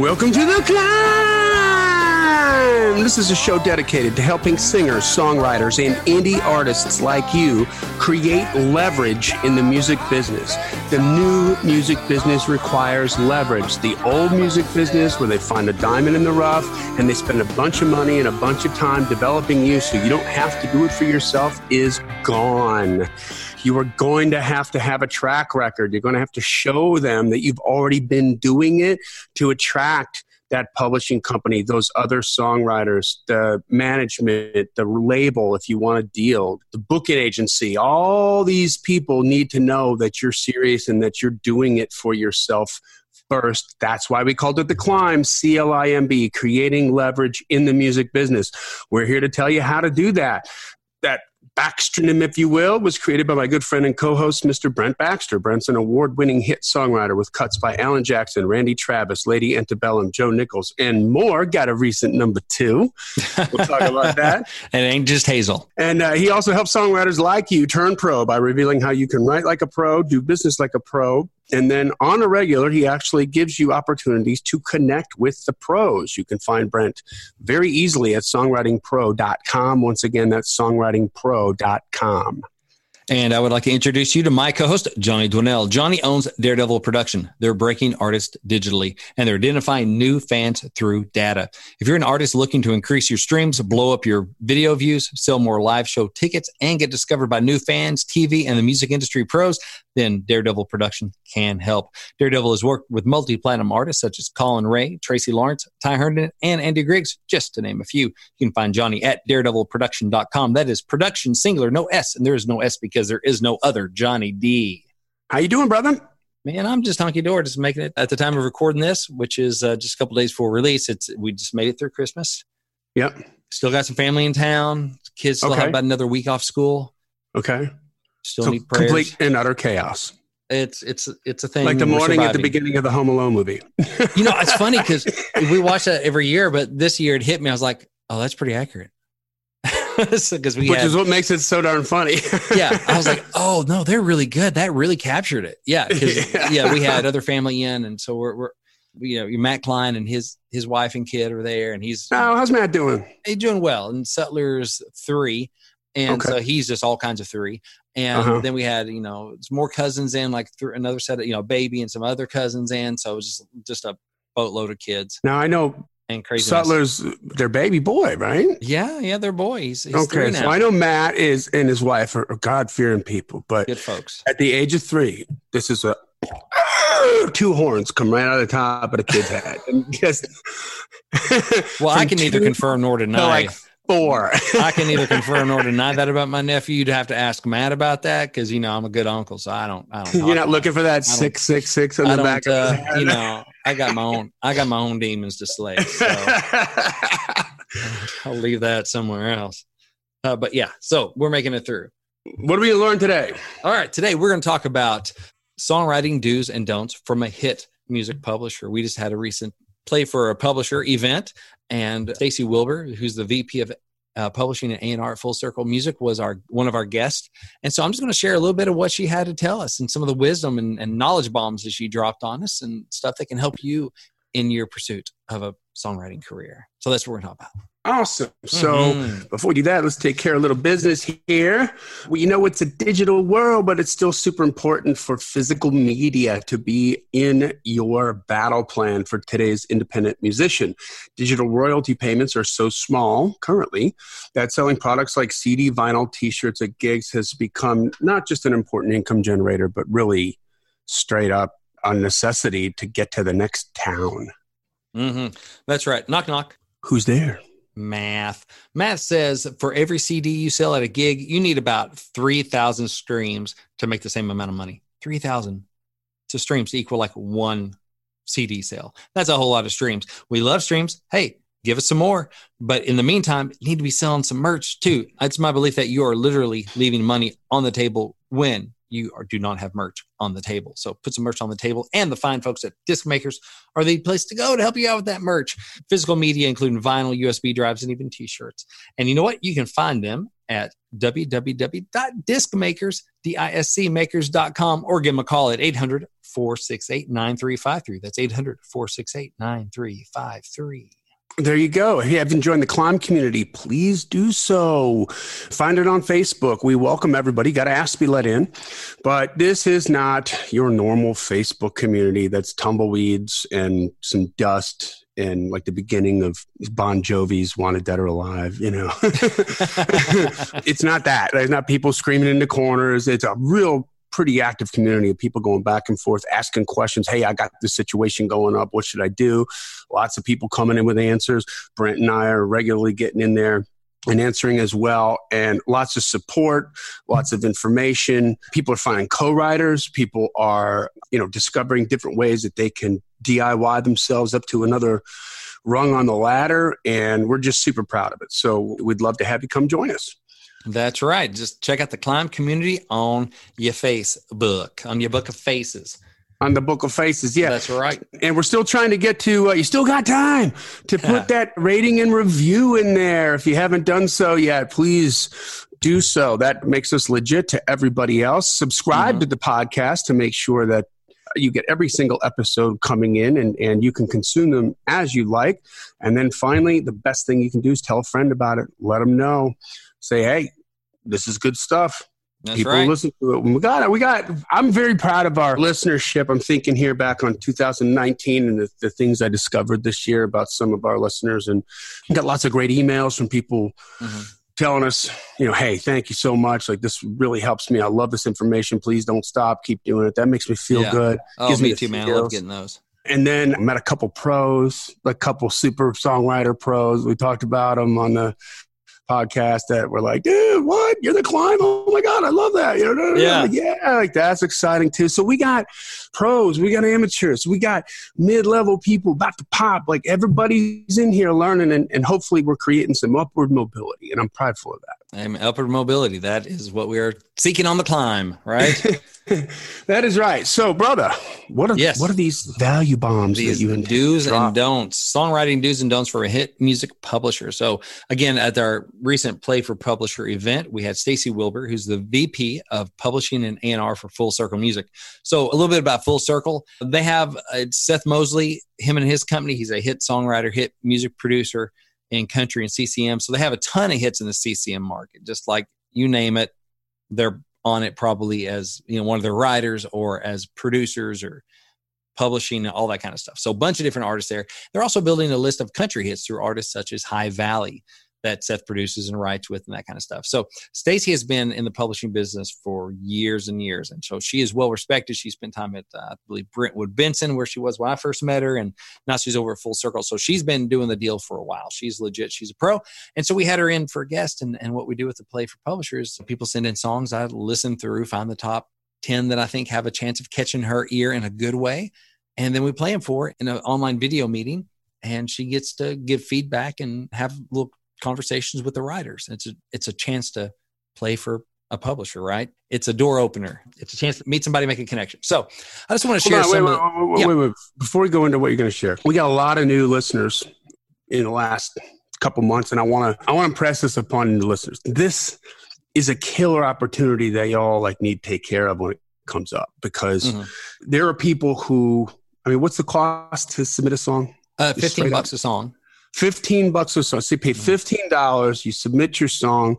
Welcome to the climb. This is a show dedicated to helping singers, songwriters, and indie artists like you create leverage in the music business. The new music business requires leverage. The old music business, where they find a diamond in the rough and they spend a bunch of money and a bunch of time developing you so you don't have to do it for yourself, is gone you are going to have to have a track record. You're going to have to show them that you've already been doing it to attract that publishing company, those other songwriters, the management, the label, if you want a deal, the booking agency, all these people need to know that you're serious and that you're doing it for yourself first. That's why we called it the climb, C L I M B, creating leverage in the music business. We're here to tell you how to do that. Baxtronym, if you will, was created by my good friend and co-host, Mr. Brent Baxter. Brent's an award-winning hit songwriter with cuts by Alan Jackson, Randy Travis, Lady Antebellum, Joe Nichols, and more. Got a recent number two. We'll talk about that. and ain't just Hazel. And uh, he also helps songwriters like you turn pro by revealing how you can write like a pro, do business like a pro, and then on a regular, he actually gives you opportunities to connect with the pros. You can find Brent very easily at songwritingpro.com. Once again, that's songwritingpro.com. And I would like to introduce you to my co-host, Johnny Dwinell. Johnny owns Daredevil Production. They're breaking artists digitally and they're identifying new fans through data. If you're an artist looking to increase your streams, blow up your video views, sell more live show tickets, and get discovered by new fans, TV, and the music industry pros, then Daredevil Production can help. Daredevil has worked with multi-platinum artists such as Collin Raye, Tracy Lawrence, Ty Herndon, and Andy Griggs, just to name a few. You can find Johnny at daredevilproduction.com. That is production singular, no S, and there is no S because there is no other Johnny D. How you doing, brother? Man, I'm just honky door, just making it at the time of recording this, which is uh, just a couple days before release. It's we just made it through Christmas. Yep. Still got some family in town. Kids still Okay. have about another week off school. Okay. Still so need prayers. complete and utter chaos. It's it's it's a thing. Like the morning at the beginning of the Home Alone movie. You know, it's funny because we watch that every year, but this year it hit me. I was like, oh, that's pretty accurate. Because we Which had, is what makes it so darn funny. yeah, I was like, oh no, they're really good. That really captured it. Yeah, Yeah. yeah, we had other family in, and so we're, we're you know, Matt Klein and his his wife and kid are there, and he's oh, how's Matt doing? he's doing well. And Sutler's three, and Okay. so he's just all kinds of three. And Uh-huh. then we had you know more cousins in, like th- another set of you know baby and some other cousins in. So it was just just a boatload of kids Now I know and crazy. Sutler's their baby boy, right? Yeah, yeah, they're boys. He's three okay, now. so I know Matt is and his wife are, are God fearing people, but Good folks. at the age of three, this is a two horns come right out of the top of the kid's head, and just Well, I can neither confirm nor deny. like four. I can neither confirm nor deny that about my nephew. You'd have to ask Matt about that because you know I'm a good uncle, so I don't. I don't. You're not looking for that six six six on I the back don't, of his uh, you know, I got my own. I got my own demons to slay. So I'll leave that somewhere else. Uh, but yeah, so we're making it through. what do we learn today? All right, today we're going to talk about songwriting do's and don'ts from a hit music publisher. We just had a recent play for a publisher event, and Stacy Wilbur, who's the VP of uh, publishing at A&R at Full Circle Music, was our one of our guests. And so I'm just going to share a little bit of what she had to tell us and some of the wisdom and, and knowledge bombs that she dropped on us and stuff that can help you in your pursuit of a songwriting career. So that's what we're going to talk about. Awesome. So Mhm. before we do that, let's take care of a little business here. Well, you know, it's a digital world, but it's still super important for physical media to be in your battle plan for today's independent musician. Digital royalty payments are so small currently that selling products like CD, vinyl, t shirts at gigs has become not just an important income generator, but really straight up a necessity to get to the next town. Mhm. That's right. Knock, knock. Who's there? math. Math says for every CD you sell at a gig, you need about 3,000 streams to make the same amount of money. 3,000 to streams to equal like one CD sale. That's a whole lot of streams. We love streams. Hey, give us some more. But in the meantime, you need to be selling some merch too. It's my belief that you are literally leaving money on the table when you are, do not have merch on the table. So put some merch on the table, and the fine folks at Disc Makers are the place to go to help you out with that merch. Physical media, including vinyl, USB drives, and even T-shirts. And you know what? You can find them at www.discmakers.com or give them a call at 800 468 9353. That's 800 468 9353. There you go. If you haven't joined the climb community, please do so. Find it on Facebook. We welcome everybody. Got to ask to be let in. But this is not your normal Facebook community that's tumbleweeds and some dust and like the beginning of Bon Jovi's Wanted Dead or Alive, you know. it's not that. There's not people screaming in the corners. It's a real pretty active community of people going back and forth, asking questions. Hey, I got this situation going up. What should I do? Lots of people coming in with answers. Brent and I are regularly getting in there and answering as well and lots of support lots of information people are finding co-writers people are you know discovering different ways that they can diy themselves up to another rung on the ladder and we're just super proud of it so we'd love to have you come join us that's right. Just check out the Climb community on your Facebook, on your book of faces. On the book of faces, yeah. That's right. And we're still trying to get to, uh, you still got time to put that rating and review in there. If you haven't done so yet, please do so. That makes us legit to everybody else. Subscribe mm-hmm. to the podcast to make sure that you get every single episode coming in and, and you can consume them as you like. And then finally, the best thing you can do is tell a friend about it. Let them know say, hey, this is good stuff. That's People right. listen to it. We got it. We got. I'm very proud of our listenership. I'm thinking here back on 2019 and the, the things I discovered this year about some of our listeners, and got lots of great emails from people mm-hmm. telling us, you know, hey, thank you so much. Like this really helps me. I love this information. Please don't stop. Keep doing it. That makes me feel yeah. good. Oh, Gives me, me too, man. I love getting those. And then I met a couple pros, a couple super songwriter pros. We talked about them on the podcast that were like, dude, what? You're the climb? Oh my God, I love that. You know, yeah. yeah, like that's exciting too. So we got pros, we got amateurs, we got mid level people about to pop. Like everybody's in here learning, and, and hopefully we're creating some upward mobility. And I'm prideful of that. I'm upward mobility. That is what we are seeking on the climb, right? that is right. So, brother, what are yes. what are these value bombs these that you do's and don'ts? Songwriting do's and don'ts for a hit music publisher. So, again, at our recent Play for Publisher event, we had Stacy Wilbur, who's the VP of Publishing and A&R for Full Circle Music. So, a little bit about Full Circle. They have uh, Seth Mosley, him and his company. He's a hit songwriter, hit music producer in country and CCM. So they have a ton of hits in the CCM market, just like you name it, they're on it probably as you know one of their writers or as producers or publishing all that kind of stuff. So a bunch of different artists there. They're also building a list of country hits through artists such as High Valley that Seth produces and writes with and that kind of stuff. So Stacy has been in the publishing business for years and years. And so she is well respected. She spent time at, uh, I believe, Brentwood Benson, where she was when I first met her. And now she's over at Full Circle. So she's been doing the deal for a while. She's legit. She's a pro. And so we had her in for a guest. And, and what we do with the Play for Publishers, people send in songs. I listen through, find the top 10 that I think have a chance of catching her ear in a good way. And then we play them for in an online video meeting and she gets to give feedback and have little conversations with the writers. It's a, it's a chance to play for a publisher, right? It's a door opener. It's a chance to meet somebody, make a connection. So I just want to share on, some. Wait, wait, wait, yeah. wait, wait, Before we go into what you're going to share, we got a lot of new listeners in the last couple months, and I want to I want to press this upon the listeners. This is a killer opportunity that y'all like need to take care of when it comes up because mm-hmm. there are people who I mean, what's the cost to submit a song? Uh, Fifteen bucks up? a song. 15 bucks or so. So you pay mm-hmm. $15, you submit your song.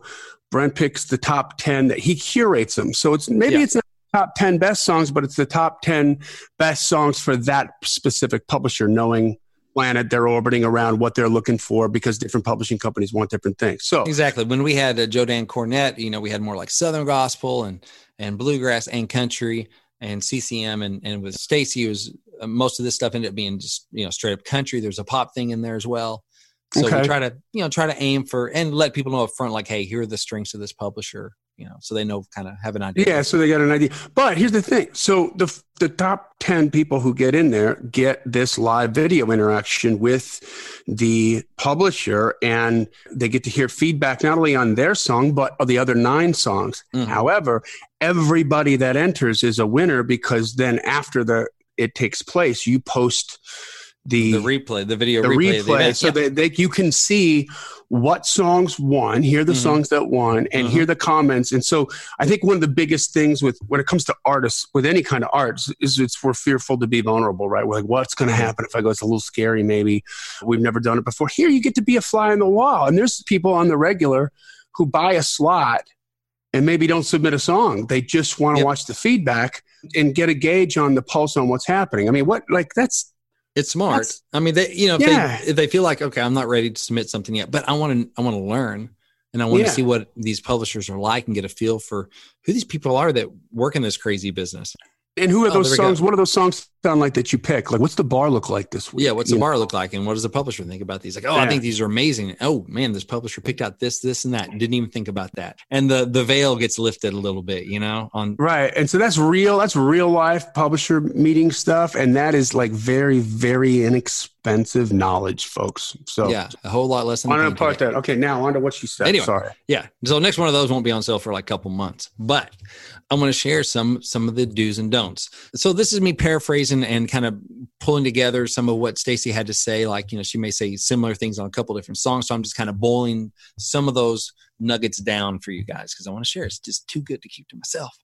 Brent picks the top 10 that he curates them. So it's maybe yeah. it's not top 10 best songs, but it's the top 10 best songs for that specific publisher, knowing planet they're orbiting around what they're looking for because different publishing companies want different things. So exactly when we had uh, Joe Dan Cornett, you know, we had more like Southern gospel and and bluegrass and country and CCM and and with Stacy was most of this stuff ended up being just you know straight up country. There's a pop thing in there as well. So okay. we try to you know try to aim for and let people know up front like hey here are the strengths of this publisher you know so they know kind of have an idea. Yeah, so they got an idea. But here's the thing: so the the top ten people who get in there get this live video interaction with the publisher, and they get to hear feedback not only on their song but the other nine songs. Mm-hmm. However, everybody that enters is a winner because then after the it takes place, you post the, the replay, the video the replay, replay, the so that they, you can see what songs won, hear the Mhm. songs that won, and Mhm. hear the comments. And so I think one of the biggest things with when it comes to artists, with any kind of arts, is it's we're fearful to be vulnerable, right? We're like, what's going to happen if I go? It's a little scary, maybe. We've never done it before. Here, you get to be a fly on the wall, and there's people on the regular who buy a slot and maybe don't submit a song. They just want to Yep. watch the feedback and get a gauge on the pulse on what's happening. I mean, what like that's It's smart. That's- I mean, they, you know, if, Yeah. they, if they feel like, okay, I'm not ready to submit something yet, but I want to, I want to learn and I want Yeah. to see what these publishers are like and get a feel for who these people are that work in this crazy business. And who are Oh, those songs? What do those songs sound like that you pick? Like, what's the bar look like this week? Yeah. What's You the bar look like? And what does the publisher think about these? Like, oh, Yeah. I think these are amazing. Oh man, this publisher picked out this, this, and that. Didn't even think about that. And the, the veil gets lifted a little bit, you know, on, Right. And so that's real, that's real life publisher meeting stuff. And that is like very, very inexpensive knowledge, folks. So yeah, a whole lot less than I want to part that. Okay. Now on to what she said. Anyway. Sorry. Yeah. So next one of those won't be on sale for like a couple months, but I'm going to share some some of the do's and don'ts. So this is me paraphrasing and kind of pulling together some of what Stacy had to say. Like you know, she may say similar things on a couple different songs. So I'm just kind of boiling some of those nuggets down for you guys because I want to share. It's just too good to keep to myself.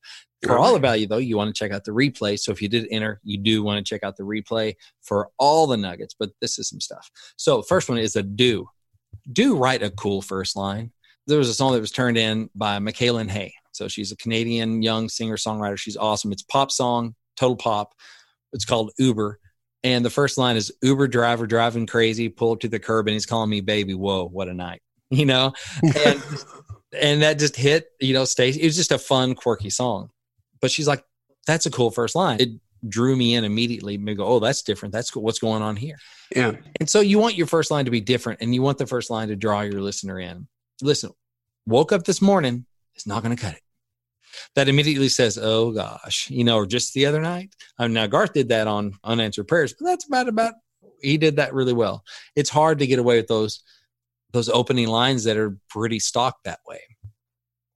For all the value, though, you want to check out the replay. So if you did enter, you do want to check out the replay for all the nuggets. But this is some stuff. So first one is a do. Do write a cool first line there was a song that was turned in by Michaela Hay. So she's a Canadian young singer songwriter. She's awesome. It's pop song, total pop. It's called Uber. And the first line is Uber driver driving crazy, pull up to the curb and he's calling me baby. Whoa, what a night. You know? And and that just hit, you know, Stacey. It was just a fun, quirky song. But she's like, that's a cool first line. It drew me in immediately. Me go, oh, that's different. That's cool. What's going on here? Yeah. And so you want your first line to be different and you want the first line to draw your listener in. Listen, woke up this morning, it's not going to cut it. That immediately says, oh gosh, you know, or just the other night. Um, now, Garth did that on Unanswered Prayers, but that's about, about, he did that really well. It's hard to get away with those, those opening lines that are pretty stock that way.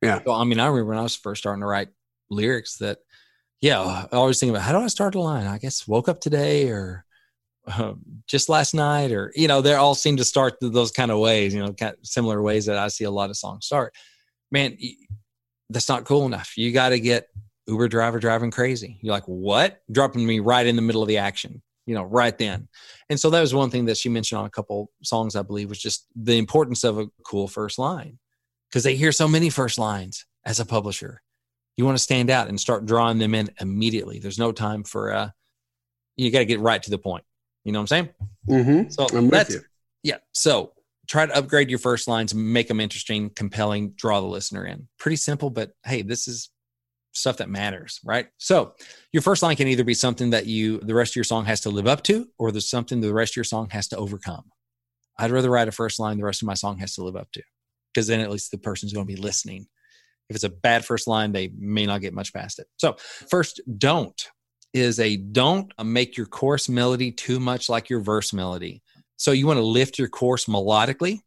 Yeah. So, I mean, I remember when I was first starting to write lyrics that, yeah, I always think about how do I start a line? I guess woke up today or um, just last night or you know they all seem to start those kind of ways you know kind of similar ways that i see a lot of songs start man that's not cool enough you got to get uber driver driving crazy you're like what dropping me right in the middle of the action you know right then and so that was one thing that she mentioned on a couple songs i believe was just the importance of a cool first line because they hear so many first lines as a publisher you want to stand out and start drawing them in immediately there's no time for uh you got to get right to the point you know what i'm saying Mm-hmm. so I'm with that's you. yeah. So try to upgrade your first lines, make them interesting, compelling, draw the listener in. Pretty simple, but hey, this is stuff that matters, right? So your first line can either be something that you the rest of your song has to live up to, or there's something the rest of your song has to overcome. I'd rather write a first line the rest of my song has to live up to, because then at least the person's going to be listening. If it's a bad first line, they may not get much past it. So first, don't is a don't make your chorus melody too much like your verse melody. So you want to lift your chorus melodically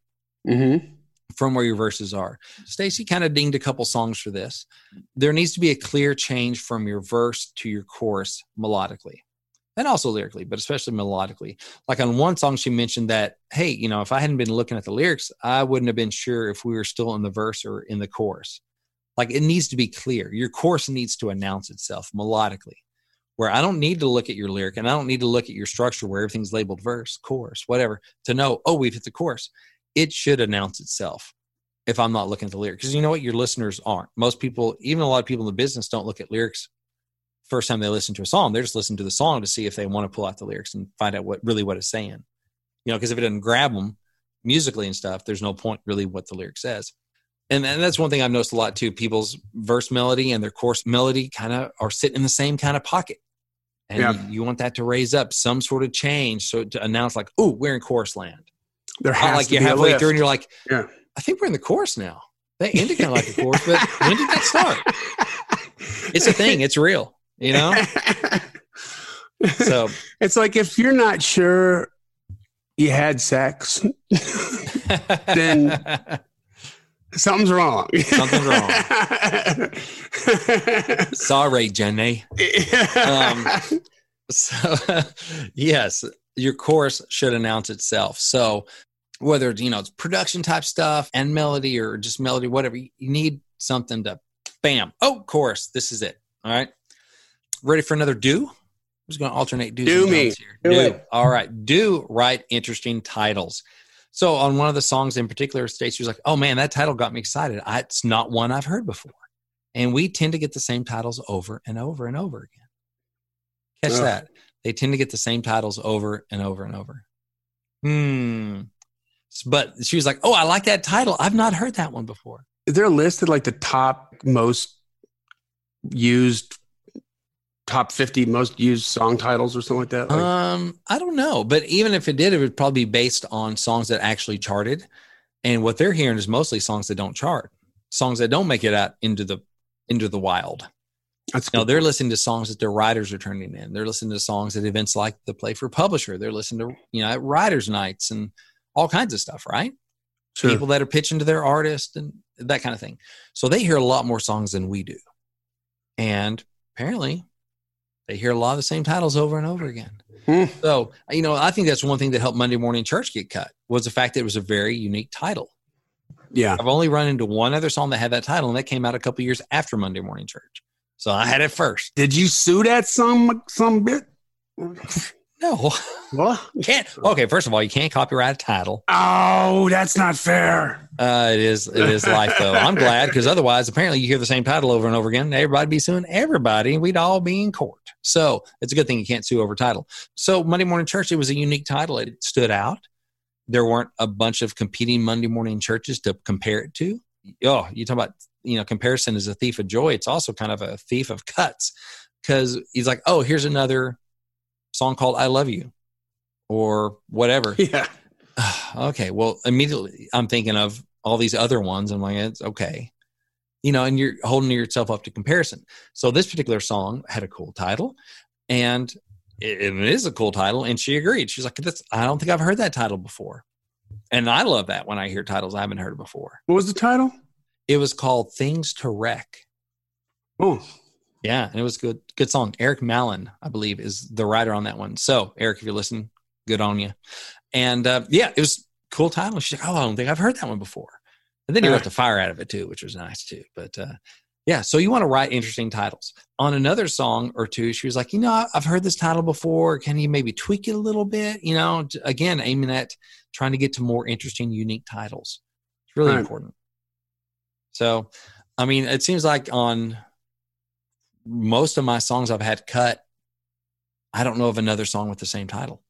Mm-hmm. From where your verses are. Stacy kind of dinged a couple songs for this. There needs to be a clear change from your verse to your chorus melodically. And also lyrically, but especially melodically. Like on one song, she mentioned that, hey, you know, if I hadn't been looking at the lyrics, I wouldn't have been sure if we were still in the verse or in the chorus. Like it needs to be clear. Your chorus needs to announce itself melodically where I don't need to look at your lyric and I don't need to look at your structure where everything's labeled verse, chorus, whatever, to know, oh, we've hit the chorus. It should announce itself if I'm not looking at the lyric. Because you know what? Your listeners aren't. Most people, even a lot of people in the business, don't look at lyrics first time they listen to a song. They're just listening to the song to see if they want to pull out the lyrics and find out what really what it's saying. You know, because if it doesn't grab them musically and stuff, there's no point really what the lyric says. And, and that's one thing I've noticed a lot too. People's verse melody and their chorus melody kind of are sitting in the same kind of pocket. And Yeah. you, you want that to raise up some sort of change. So to announce like, oh, we're in chorus land. There has like to you're be a halfway lift. through and you're like, Yeah. I think we're in the course now. That ended kind of like a course, but when did that start? It's a thing. It's real, you know? So it's like if you're not sure you had sex, Then- something's wrong. Something's wrong. Sorry, Jenny. Um, So yes, your course should announce itself. So whether it's you know it's production type stuff and melody or just melody, whatever, you need something to bam. Oh, chorus. This is it. All right. Ready for another do? i'm just going to alternate do's do me. Do, do. All right. Do write interesting titles. So on one of the songs in particular, Stacey was like, "Oh man, that title got me excited. I, it's not one I've heard before." And we tend to get the same titles over and over and over again. Catch that. They tend to get the same titles over and over and over. Hmm. But she was like, "Oh, I like that title. I've not heard that one before." Is there a list of like the top most used top 50 most used song titles or something like that? Like, um, I don't know, but even if it did, it would probably be based on songs that actually charted. And what they're hearing is mostly songs that don't chart, songs that don't make it out into the into the wild. That's. No, they're listening to songs that their writers are turning in. They're listening to songs at events like the Play for Publisher. They're listening to you know at writers' nights and all kinds of stuff, right? Sure. People that are pitching to their artist and that kind of thing. So they hear a lot more songs than we do. And apparently they hear a lot of the same titles over and over again. Hmm. So, you know, I think that's one thing that helped Monday Morning Church get cut was the fact that it was a very unique title. Yeah. I've only run into one other song that had that title, and that came out a couple years after Monday Morning Church. So I had it first. Did you sue that some some bit? No. What? can't. Okay, first of all, you can't copyright a title. Oh, that's not fair. Uh, it is. It is life, though. I'm glad because otherwise, apparently, you hear the same title over and over again. Everybody'd be suing everybody, and we'd all be in court. So it's a good thing you can't sue over title. So Monday Morning Church, it was a unique title. It stood out. There weren't a bunch of competing Monday morning churches to compare it to. Oh, you talk about you know comparison is a thief of joy. It's also kind of a thief of cuts because he's like, oh, here's another song called I Love You or whatever. Yeah. okay. Well, immediately I'm thinking of all these other ones. I'm like, it's okay. You know, and you're holding yourself up to comparison. So this particular song had a cool title and it, it is a cool title. And she agreed. She's like, That's, I don't think I've heard that title before. And I love that when I hear titles I haven't heard before. What was the title? It was called Things to Wreck. Oh, yeah, and it was good. Good song. Eric Mallon, I believe, is the writer on that one. So, Eric, if you're listening, good on you. And uh, yeah, it was cool title. She's like, oh, I don't think I've heard that one before. And then he wrote the fire out of it too, which was nice too. But uh, yeah, so you want to write interesting titles. On another song or two, she was like, you know, I've heard this title before. Can you maybe tweak it a little bit? You know, again, aiming at trying to get to more interesting, unique titles. It's really right. important. So, I mean, it seems like on most of my songs I've had cut, I don't know of another song with the same title.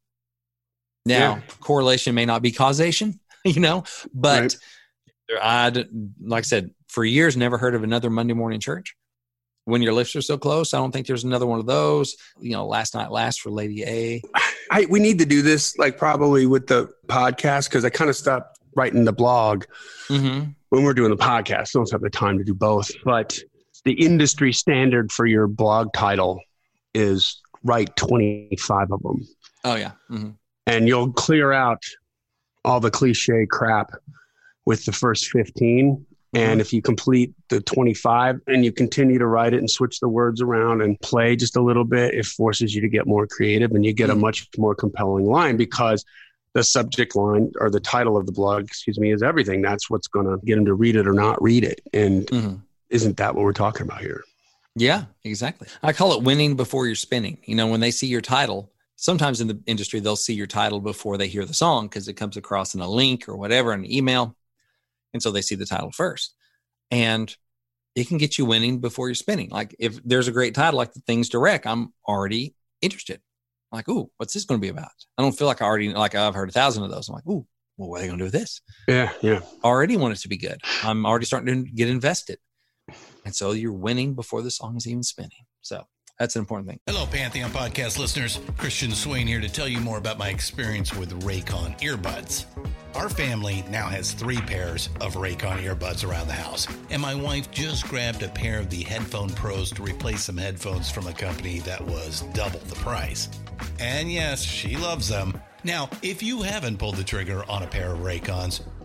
Now, yeah. correlation may not be causation, you know, but right. I, like I said, for years, never heard of another Monday morning church. When your lips are so close, I don't think there's another one of those. You know, last night last for Lady A. I, we need to do this like probably with the podcast because I kind of stopped writing the blog mm-hmm. when we're doing the podcast. I don't have the time to do both, but the industry standard for your blog title is write 25 of them. Oh, yeah. Mm-hmm. And you'll clear out all the cliche crap with the first 15. Mm-hmm. And if you complete the 25 and you continue to write it and switch the words around and play just a little bit, it forces you to get more creative and you get mm-hmm. a much more compelling line because the subject line or the title of the blog, excuse me, is everything. That's what's going to get them to read it or not read it. And mm-hmm isn't that what we're talking about here? Yeah, exactly. I call it winning before you're spinning. You know, when they see your title, sometimes in the industry, they'll see your title before they hear the song because it comes across in a link or whatever, an email. And so they see the title first. And it can get you winning before you're spinning. Like if there's a great title like the Things Direct, I'm already interested. I'm like, ooh, what's this going to be about? I don't feel like I already like I've heard a thousand of those. I'm like, ooh, well, what are they going to do with this? Yeah, yeah. Already want it to be good. I'm already starting to get invested. And so you're winning before the song is even spinning. So that's an important thing. Hello, Pantheon podcast listeners. Christian Swain here to tell you more about my experience with Raycon earbuds. Our family now has three pairs of Raycon earbuds around the house, and my wife just grabbed a pair of the Headphone Pros to replace some headphones from a company that was double the price. And yes, she loves them. Now, if you haven't pulled the trigger on a pair of Raycons,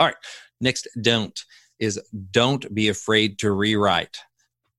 All right. Next, don't is don't be afraid to rewrite.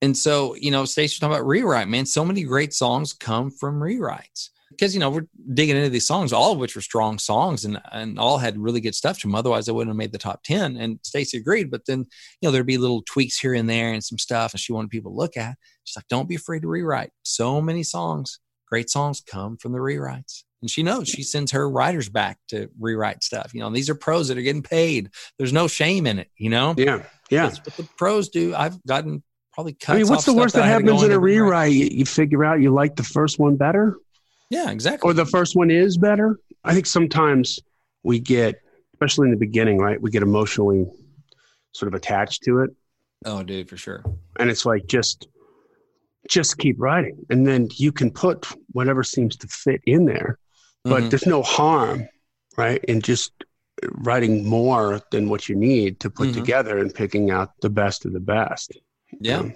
And so, you know, Stacey's talking about rewrite, man. So many great songs come from rewrites because, you know, we're digging into these songs, all of which were strong songs and, and all had really good stuff to them. Otherwise, they wouldn't have made the top 10. And Stacey agreed. But then, you know, there'd be little tweaks here and there and some stuff that she wanted people to look at. She's like, don't be afraid to rewrite. So many songs, great songs come from the rewrites and she knows she sends her writers back to rewrite stuff. You know, these are pros that are getting paid. There's no shame in it. You know. Yeah, yeah. That's what the pros do. I've gotten probably cuts. I mean, what's the worst that, that happens in a rewrite? You, you figure out you like the first one better. Yeah, exactly. Or the first one is better. I think sometimes we get, especially in the beginning, right? We get emotionally sort of attached to it. Oh, dude, for sure. And it's like just just keep writing and then you can put whatever seems to fit in there but mm-hmm. there's no harm, right, in just writing more than what you need to put mm-hmm. together and picking out the best of the best. Yeah. Um,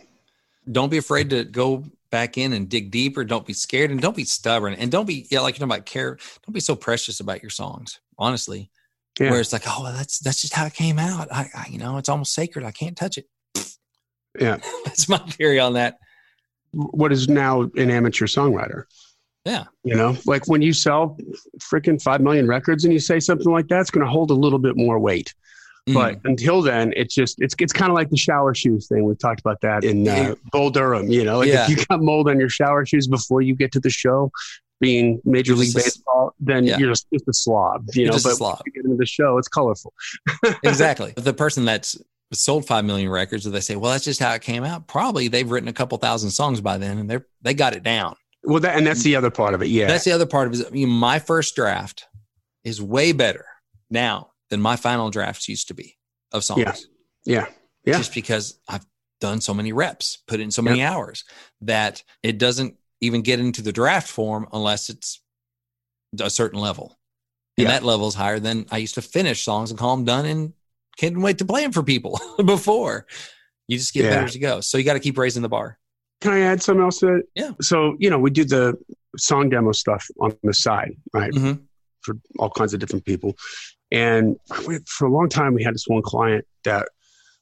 don't be afraid to go back in and dig deeper. Don't be scared and don't be stubborn. And don't be, yeah, like you're talking about care. Don't be so precious about your songs, honestly. Yeah. Where it's like, oh, well, that's that's just how it came out. I, I, you know, it's almost sacred. I can't touch it. Yeah, that's my theory on that. What is now an amateur songwriter? Yeah. You know, like when you sell freaking 5 million records and you say something like that, it's going to hold a little bit more weight. Mm. But until then, it's just, it's, it's kind of like the shower shoes thing. We've talked about that in uh, Bull Durham. You know, like yeah. if you got mold on your shower shoes before you get to the show, being Major League Baseball, then yeah. you're just, just, a slob, you you're know, but slob. you get into the show, it's colorful. exactly. The person that's sold 5 million records, they say, well, that's just how it came out. Probably they've written a couple thousand songs by then and they're, they got it down. Well, that and that's the other part of it. Yeah, that's the other part of it. I mean, my first draft is way better now than my final drafts used to be of songs. Yeah, yeah, yeah. Just because I've done so many reps, put in so many yep. hours that it doesn't even get into the draft form unless it's a certain level. And yeah. that level is higher than I used to finish songs and call them done and can't wait to play them for people before. You just get yeah. better as you go. So you got to keep raising the bar. Can I add something else to it? Yeah. So, you know, we do the song demo stuff on the side, right? Mm-hmm. For all kinds of different people. And for a long time, we had this one client that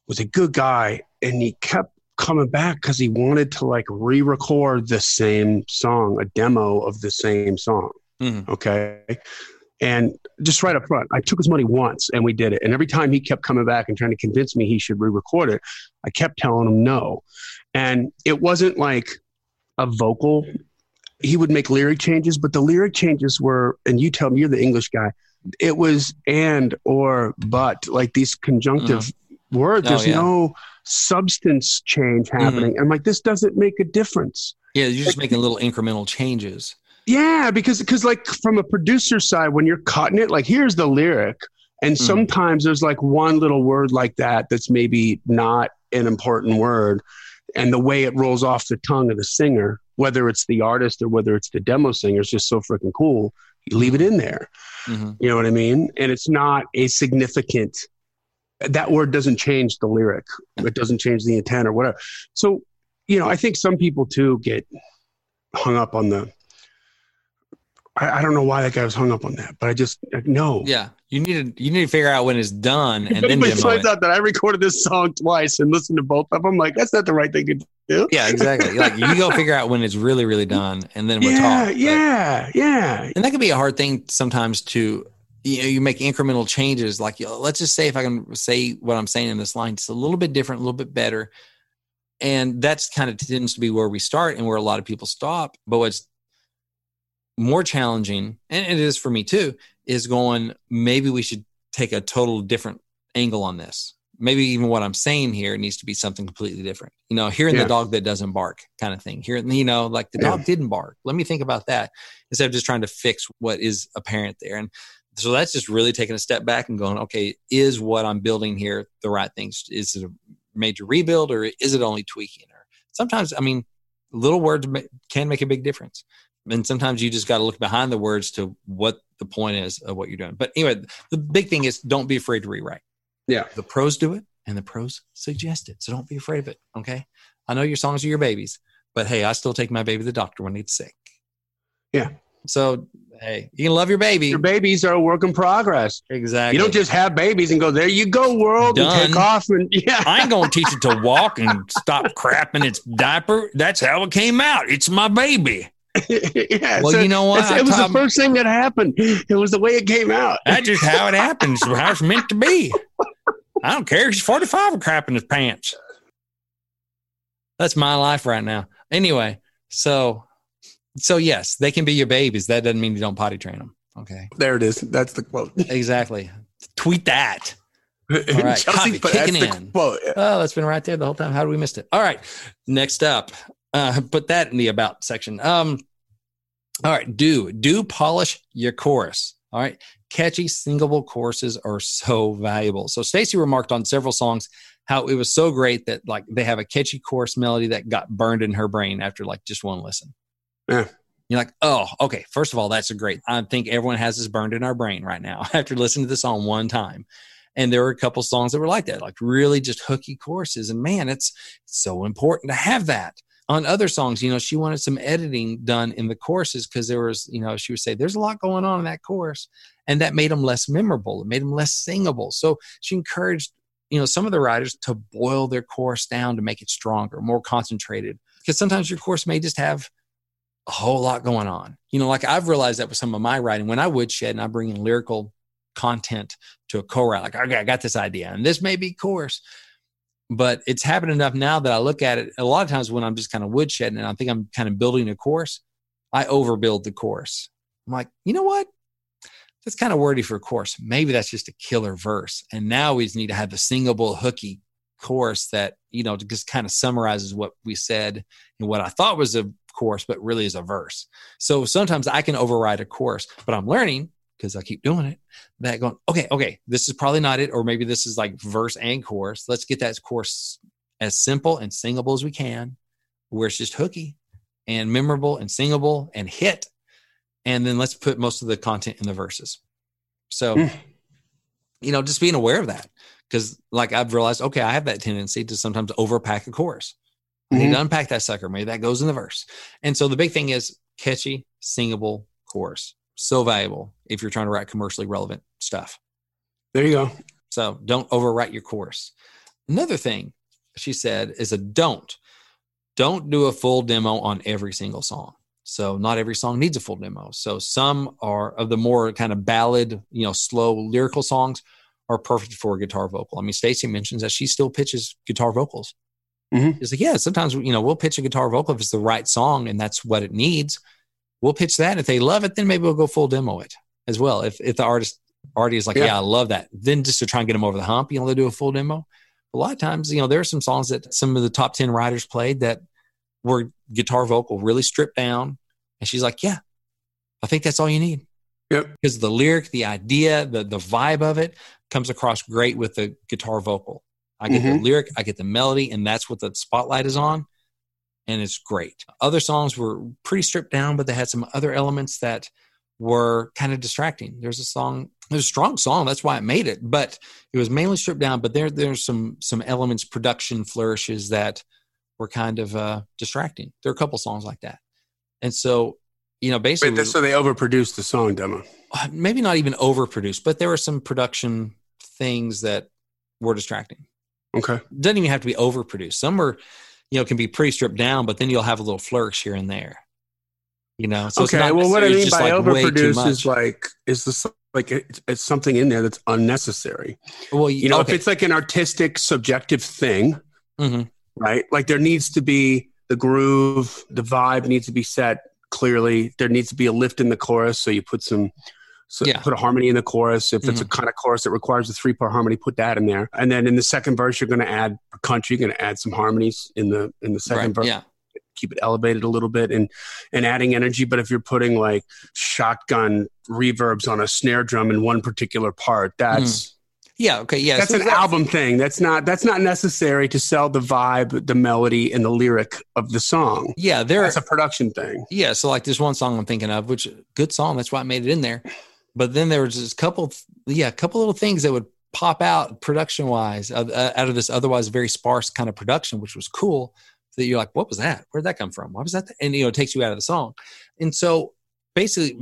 was a good guy and he kept coming back because he wanted to like re record the same song, a demo of the same song. Mm-hmm. Okay. And just right up front, I took his money once and we did it. And every time he kept coming back and trying to convince me he should re record it, I kept telling him no. And it wasn't like a vocal. He would make lyric changes, but the lyric changes were, and you tell me you're the English guy, it was and or but, like these conjunctive mm-hmm. words. Oh, There's yeah. no substance change mm-hmm. happening. Mm-hmm. I'm like, this doesn't make a difference. Yeah, you're just like, making little incremental changes. Yeah, because because like from a producer side, when you're cutting it, like here's the lyric, and mm-hmm. sometimes there's like one little word like that that's maybe not an important word, and the way it rolls off the tongue of the singer, whether it's the artist or whether it's the demo singer, is just so freaking cool. You leave it in there. Mm-hmm. You know what I mean? And it's not a significant. That word doesn't change the lyric. It doesn't change the intent or whatever. So, you know, I think some people too get hung up on the I, I, don't know why that guy was hung up on that, but I just no. Yeah, you need to you need to figure out when it's done and then finds out that I recorded this song twice and listened to both of them. Like that's not the right thing to do. Yeah, exactly. like you go figure out when it's really really done, and then we'll yeah, talk. Yeah, yeah, And that can be a hard thing sometimes to you know you make incremental changes. Like let's just say if I can say what I'm saying in this line, it's a little bit different, a little bit better. And that's kind of tends to be where we start and where a lot of people stop. But what's more challenging, and it is for me too, is going, maybe we should take a total different angle on this. Maybe even what I'm saying here needs to be something completely different. You know, hearing yeah. the dog that doesn't bark kind of thing. Here, you know, like the yeah. dog didn't bark. Let me think about that instead of just trying to fix what is apparent there. And so that's just really taking a step back and going, okay, is what I'm building here the right things? Is it a major rebuild or is it only tweaking? Or sometimes, I mean, little words can make a big difference and sometimes you just got to look behind the words to what the point is of what you're doing. But anyway, the big thing is don't be afraid to rewrite. Yeah. The pros do it and the pros suggest it. So don't be afraid of it. Okay. I know your songs are your babies, but hey, I still take my baby to the doctor when he's sick. Yeah. So hey, you can love your baby. Your babies are a work in progress. Exactly. You don't just have babies and go, there you go, world, Done. and take off. And yeah. I ain't gonna teach it to walk and stop crapping its diaper. That's how it came out. It's my baby. yeah. Well, so you know what? It was the first thing that happened. It was the way it came out. That's just how it happens. how it's meant to be. I don't care. He's 45 and in his pants. That's my life right now. Anyway, so so yes, they can be your babies. That doesn't mean you don't potty train them. Okay. There it is. That's the quote. exactly. Tweet that. All right. Chelsea, kicking in. Quote. Oh, that's been right there the whole time. How do we miss it? All right. Next up, uh, put that in the about section. Um, all right, do do polish your chorus. All right, catchy singable courses are so valuable. So Stacy remarked on several songs how it was so great that like they have a catchy chorus melody that got burned in her brain after like just one listen. Yeah. You're like, oh, okay. First of all, that's a great. I think everyone has this burned in our brain right now after listening to the song one time. And there were a couple songs that were like that, like really just hooky courses. And man, it's so important to have that on other songs, you know, she wanted some editing done in the choruses because there was, you know, she would say, there's a lot going on in that chorus. And that made them less memorable. It made them less singable. So she encouraged, you know, some of the writers to boil their chorus down to make it stronger, more concentrated. Because sometimes your chorus may just have a whole lot going on. You know, like I've realized that with some of my writing, when I woodshed and I bring in lyrical content to a co-write, like, okay, I got this idea and this may be chorus but it's happened enough now that I look at it a lot of times when I'm just kind of woodshedding and I think I'm kind of building a course, I overbuild the course. I'm like, you know what? That's kind of wordy for a course. Maybe that's just a killer verse. And now we just need to have a singable, hooky course that, you know, just kind of summarizes what we said and what I thought was a course, but really is a verse. So sometimes I can override a course, but I'm learning because I keep doing it, that going, okay, okay, this is probably not it, or maybe this is like verse and chorus. Let's get that course as simple and singable as we can, where it's just hooky and memorable and singable and hit. And then let's put most of the content in the verses. So, mm. you know, just being aware of that. Because, like, I've realized, okay, I have that tendency to sometimes overpack a chorus. I need to mm-hmm. unpack that sucker. Maybe that goes in the verse. And so the big thing is catchy, singable chorus so valuable if you're trying to write commercially relevant stuff. There you go. So don't overwrite your course. Another thing she said is a don't. Don't do a full demo on every single song. So not every song needs a full demo. So some are of the more kind of ballad, you know, slow lyrical songs are perfect for a guitar vocal. I mean, Stacy mentions that she still pitches guitar vocals. Mm-hmm. It's like, yeah, sometimes, you know, we'll pitch a guitar vocal if it's the right song and that's what it needs we'll pitch that. If they love it, then maybe we'll go full demo it as well. If if the artist already is like, yeah, yeah I love that, then just to try and get them over the hump, you know, they do a full demo. A lot of times, you know, there are some songs that some of the top 10 writers played that were guitar vocal really stripped down. And she's like, yeah, I think that's all you need. Yep. Because the lyric, the idea, the, the vibe of it comes across great with the guitar vocal. I get mm-hmm. the lyric, I get the melody, and that's what the spotlight is on and it's great. Other songs were pretty stripped down, but they had some other elements that were kind of distracting. There's a song, there's a strong song, that's why it made it, but it was mainly stripped down. But there, there's some some elements, production flourishes that were kind of uh, distracting. There are a couple songs like that, and so you know, basically, Wait, so they overproduced the song demo. maybe not even overproduced, but there were some production things that were distracting. Okay. doesn't even have to be overproduced. Some are, you know, can be pretty stripped down, but then you'll have a little flourish here and there. You know, so it's okay. Well, what I mean by like overproduced is like is this like it's, it's something in there that's unnecessary. well, You know, okay. if it's like an artistic, subjective thing, Mhm. right? Like there needs to be the groove, the vibe needs to be set clearly. There needs to be a lift in the chorus, so you put some. So Yeah. put a harmony in the chorus. If it's a kind of chorus that requires a three part harmony, put that in there. And then in the second verse, you're going to add a country. You're going to add some harmonies in the in the second right, verse. yeah, keep it elevated a little bit and and adding energy but if you're putting like shotgun reverbs on a snare drum in one particular part that's yeah, okay, yeah. that's so an album thing that's not that's not necessary to sell the vibe the melody and the lyric of the song Yeah, there. that's a production thing Yeah, so like this one song I'm thinking of, which good song. That's why I made it in there. But then there was this couple, yeah, a couple little things that would pop out production wise uh, out of this otherwise very sparse kind of production, which was cool. That you're like, what was that? Where'd that come from? Why was that? And you know, it takes you out of the song. And so basically,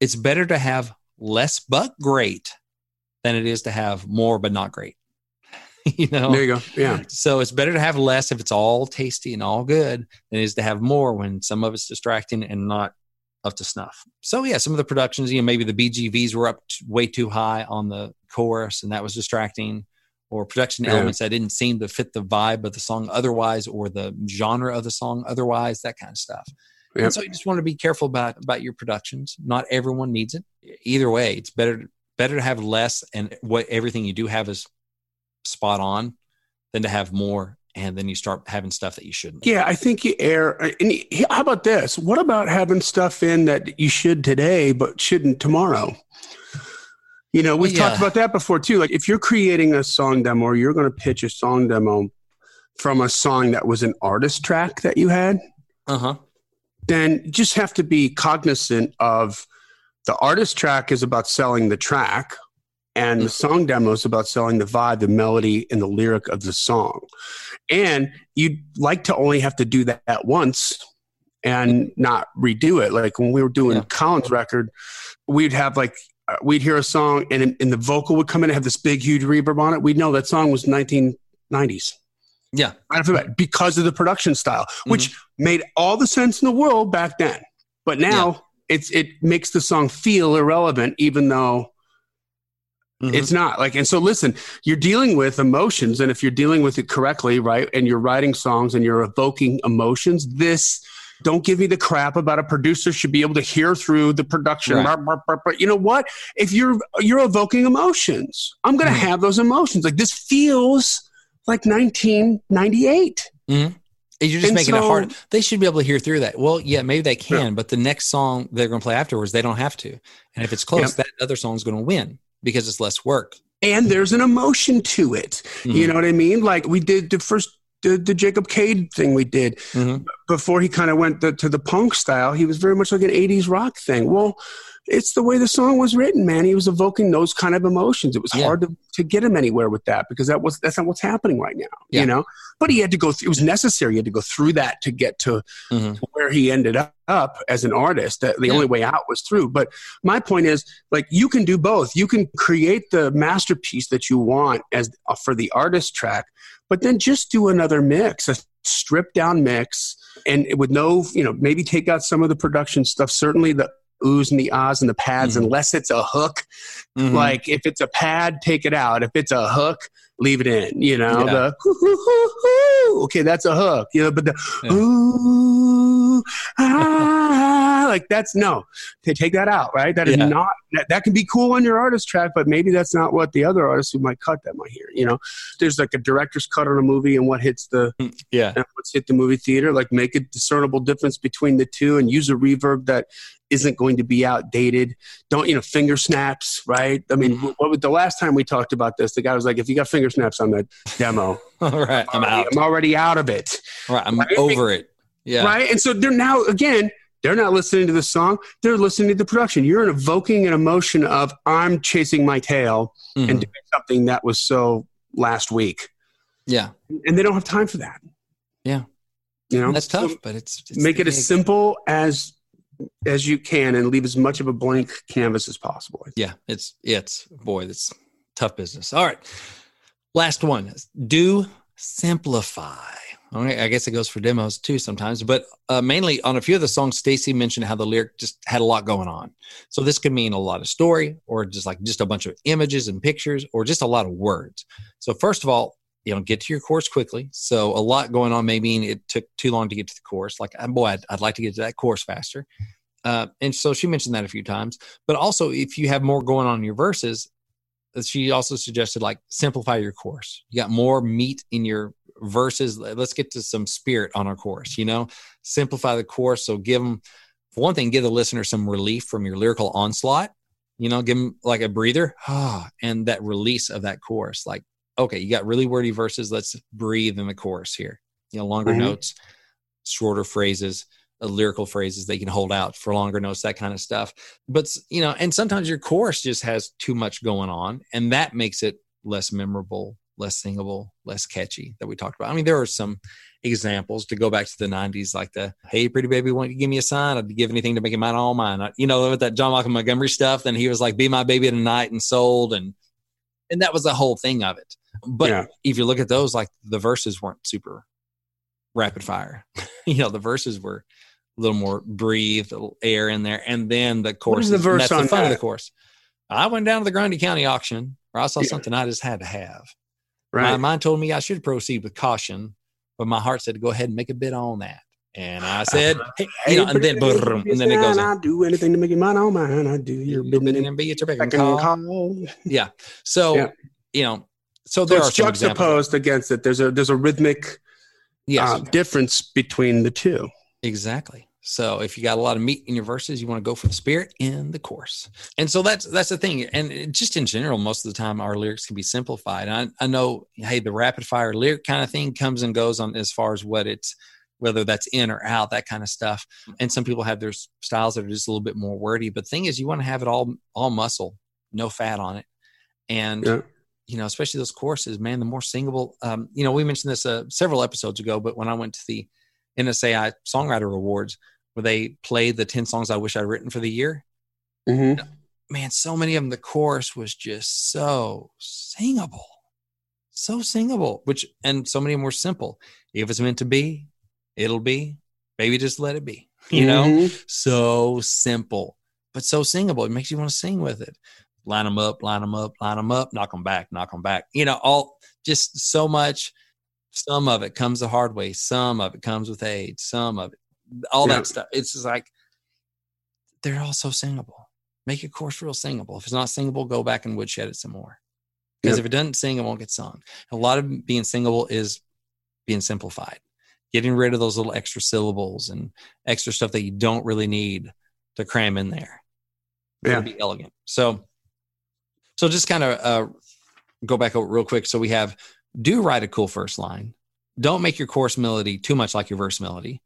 it's better to have less but great than it is to have more but not great. you know, there you go yeah so it's better to have less if it's all tasty and all good than it is to have more when some of it's distracting and not up to snuff. So yeah, some of the productions, you know, maybe the BGVs were up t- way too high on the chorus and that was distracting, or production Yeah. elements that didn't seem to fit the vibe of the song otherwise, or the genre of the song otherwise, that kind of stuff. Yep. And so you just want to be careful about about your productions. Not everyone needs it. Either way, it's better better to have less and what everything you do have is spot on than to have more and then you start having stuff that you shouldn't. yeah i think you air and you- how about this what about having stuff in that you should today but shouldn't tomorrow you know we've Well, talked about that before too. Like if you're creating a song demo or you're going to pitch a song demo from a song that was an artist track that you had Uh huh. then you just have to be cognizant of the artist track is about selling the track and the song demo is about selling the vibe the melody and the lyric of the song. And you'd like to only have to do that at once and not redo it. Like when we were doing Yeah. Collin's record we'd have like we'd hear a song and, and the vocal would come in and have this big huge reverb on it we'd know that song was 1990s Yeah. right off the bat because of the production style, which Mm-hmm. made all the sense in the world back then. But now it's it makes the song feel irrelevant, even though Mhm. it's not. Like, and so listen, you're dealing with emotions, and if you're dealing with it correctly, right, and you're writing songs and you're evoking emotions, this. Don't give me the crap about a producer should be able to hear through the production. Right. Burp. You know what? If you're you're evoking emotions, I'm going to Mhm. have those emotions. Like this feels like 1998. You're just And making it hard. They should be able to hear through that. Well, yeah, maybe they can, but the next song they're going to play afterwards, they don't have to. And if it's close, that other song's going to win because it's less work. and there's an emotion to it. You Mhm. know what I mean? Like we did the first the, the Jacob Cade thing we did Mhm. before he kind of went to, to the punk style. He was very much like an '80s rock thing. Well, it's the way the song was written, man. He was evoking those kind of emotions. It was Yeah. hard to, to get him anywhere with that because that was that's not what's happening right now. Yeah. You know, but he had to go. Through, it was necessary. He had to go through that to get to Mhm. where he ended up, up as an artist. That the Yeah. only way out was through. But my point is, like, you can do both. You can create the masterpiece that you want as uh, for the artist track, but then just do another mix, a stripped down mix, and with no, you know, maybe take out some of the production stuff. Certainly the oohs and the ahs and the pads, Mhm. unless it's a hook. Mhm. Like if it's a pad, take it out. If it's a hook, leave it in. You know Yeah. the hoo, hoo, hoo, hoo. okay, that's a hook. You know, but the Yeah. ooh ah, like that's no. They take that out, right? That is Yeah. not that, that can be cool on your artist track, but maybe that's not what the other artists who might cut that might hear. You know, there's like a director's cut on a movie and what hits the yeah. and what's hit the movie theater. Like make a discernible difference between the two and use a reverb that isn't going to be outdated. Don't you know finger snaps, right? I mean, Mhm. what was the last time we talked about this? The guy was like, "If you got finger snaps on that demo, All right. I'm out. I'm already out of it." All right. I'm Right? over it. Yeah. Right? And so they're now again. They're not listening to the song. They're listening to the production. You're evoking an emotion of "I'm chasing my tail" Mhm. and doing something that was so last week, yeah. and they don't have time for that. Yeah. you know That's So- tough, but it's, it's make it as simple as as you can and leave as much of a blank canvas as possible. Yeah, it's it's boy, that's tough business. All right. Last one. Do simplify. Okay, I guess it goes for demos too sometimes, but uh, mainly on a few of the songs, Stacy mentioned how the lyric just had a lot going on. So this could mean a lot of story, or just like just a bunch of images and pictures, or just a lot of words. So first of all, you know, get to your chorus quickly. So a lot going on may mean it took too long to get to the chorus. Like, boy, I'd, I'd like to get to that chorus faster. Uh, and so she mentioned that a few times. But also, if you have more going on in your verses, uh, she also suggested like simplify your chorus. You got more meat in your verses. Let's get to some spirit on our chorus. You know, simplify the chorus. So give them, for one thing, give the listener some relief from your lyrical onslaught. You know, give them like a breather, ah, and that release of that chorus. Like okay, you got really wordy verses. Let's breathe in the chorus here. You know, longer mm-hmm. notes, shorter phrases, uh, lyrical phrases they can hold out for longer notes, that kind of stuff. But, you know, and sometimes your chorus just has too much going on, and that makes it less memorable, less singable, less catchy that we talked about. I mean, there are some examples to go back to the 90s, like the Hey, pretty baby, won't you give me a sign? I'd give anything to make it mine all mine. You know, with that John Michael Montgomery stuff, then he was like, Be my baby tonight and sold. And, and that was the whole thing of it. But yeah. if you look at those, like the verses weren't super rapid fire. you know, the verses were a little more breathed, air in there, and then the chorus. The verse that's the fun that? of the chorus. I went down to the Grundy County auction where I saw yeah. something I just had to have. Right. My mind told me I should proceed with caution, but my heart said to go ahead and make a bid on that. And I said, hey, you know, and then, boom, and then it goes. I do anything to make it mine on mine. I do your bidding and be at your call. Yeah. So, yeah. you know, so there so it's are juxtaposed against it. There's a there's a rhythmic yes. Uh, difference between the two. Exactly. So if you got a lot of meat in your verses, you want to go for the spirit in the chorus. And so that's that's the thing. And just in general, most of the time our lyrics can be simplified. I, I know, hey, the rapid fire lyric kind of thing comes and goes on as far as what it's whether that's in or out, that kind of stuff. And some people have their styles that are just a little bit more wordy. But the thing is, you want to have it all all muscle, no fat on it. And yeah you know, especially those choruses, man, the more singable, um, you know, we mentioned this uh, several episodes ago, but when I went to the NSAI Songwriter Awards, where they played the 10 songs I wish I'd written for the year, mm-hmm. man, so many of them, the chorus was just so singable, so singable, which, and so many of them were simple. If it's meant to be, it'll be, baby, just let it be, you mm-hmm. know, so simple, but so singable. It makes you want to sing with it line them up, line them up, line them up, knock them back, knock them back. You know, all just so much. Some of it comes the hard way. Some of it comes with age. Some of it, all yeah. that stuff. It's just like they're all so singable. Make your chorus real singable. If it's not singable, go back and woodshed it some more. Because yep. if it doesn't sing, it won't get sung. A lot of being singable is being simplified, getting rid of those little extra syllables and extra stuff that you don't really need to cram in there. Yeah. be elegant. So so just kind of uh, go back real quick. So we have do write a cool first line. Don't make your chorus melody too much like your verse melody.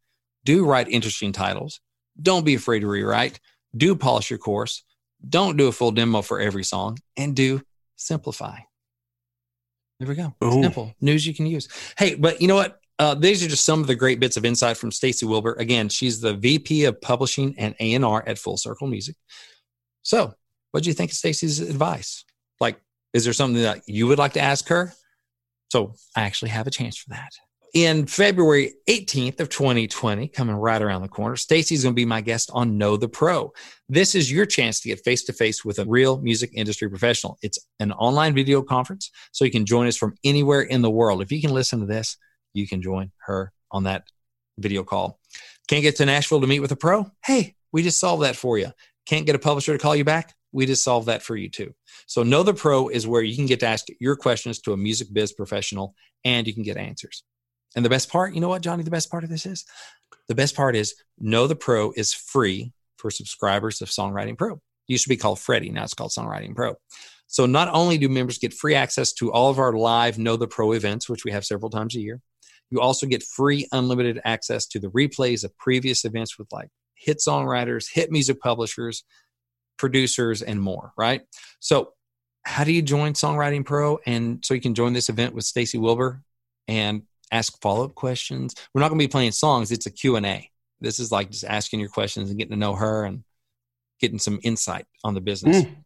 Do write interesting titles. Don't be afraid to rewrite. Do polish your chorus. Don't do a full demo for every song. And do simplify. There we go. Simple news you can use. Hey, but you know what? Uh, these are just some of the great bits of insight from Stacy Wilbur. Again, she's the VP of Publishing and A&R at Full Circle Music. So what do you think of Stacy's advice? Like, is there something that you would like to ask her? So I actually have a chance for that. In February 18th of 2020, coming right around the corner, Stacy's going to be my guest on Know the Pro. This is your chance to get face to face with a real music industry professional. It's an online video conference, so you can join us from anywhere in the world. If you can listen to this, you can join her on that video call. Can't get to Nashville to meet with a pro? Hey, we just solved that for you. Can't get a publisher to call you back? We just solve that for you too. So Know the Pro is where you can get to ask your questions to a music biz professional and you can get answers. And the best part, you know what, Johnny, the best part of this is? The best part is Know the Pro is free for subscribers of Songwriting Pro. It used to be called Freddie, now it's called Songwriting Pro. So not only do members get free access to all of our live Know the Pro events, which we have several times a year, you also get free unlimited access to the replays of previous events with like hit songwriters, hit music publishers, producers, and more, right? So, how do you join Songwriting Pro? And so you can join this event with Stacy Wilbur and ask follow-up questions. We're not going to be playing songs; it's a Q and A. This is like just asking your questions and getting to know her and getting some insight on the business. Mm.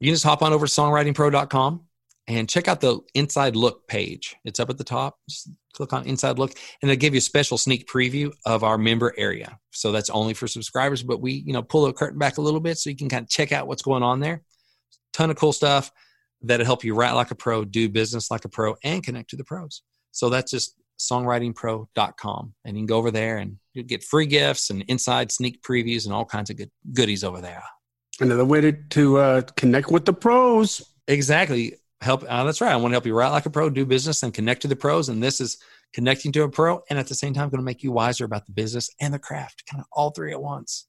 You can just hop on over to songwritingpro.com and check out the inside look page. It's up at the top. Just click on inside look and they'll give you a special sneak preview of our member area. So that's only for subscribers, but we, you know, pull the curtain back a little bit so you can kind of check out what's going on there. Ton of cool stuff that'll help you write like a pro, do business like a pro, and connect to the pros. So that's just songwritingpro.com. And you can go over there and you get free gifts and inside sneak previews and all kinds of good goodies over there. Another way to, to uh, connect with the pros. Exactly help. Uh, that's right. I want to help you write like a pro, do business, and connect to the pros. And this is connecting to a pro, and at the same time, going to make you wiser about the business and the craft, kind of all three at once.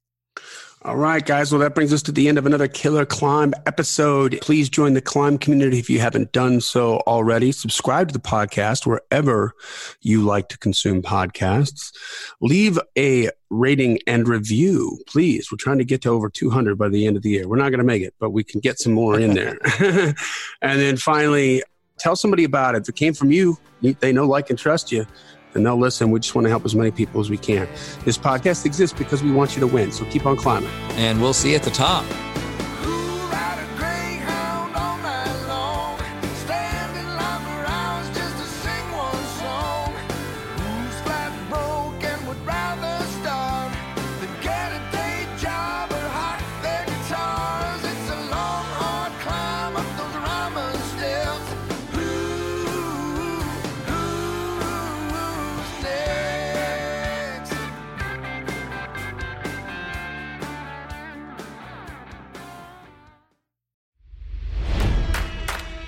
All right, guys. Well, that brings us to the end of another Killer Climb episode. Please join the Climb community if you haven't done so already. Subscribe to the podcast wherever you like to consume podcasts. Leave a rating and review, please. We're trying to get to over 200 by the end of the year. We're not going to make it, but we can get some more in there. and then finally, tell somebody about it. If it came from you, they know, like, and trust you and they'll listen. We just want to help as many people as we can. This podcast exists because we want you to win. So keep on climbing. And we'll see you at the top.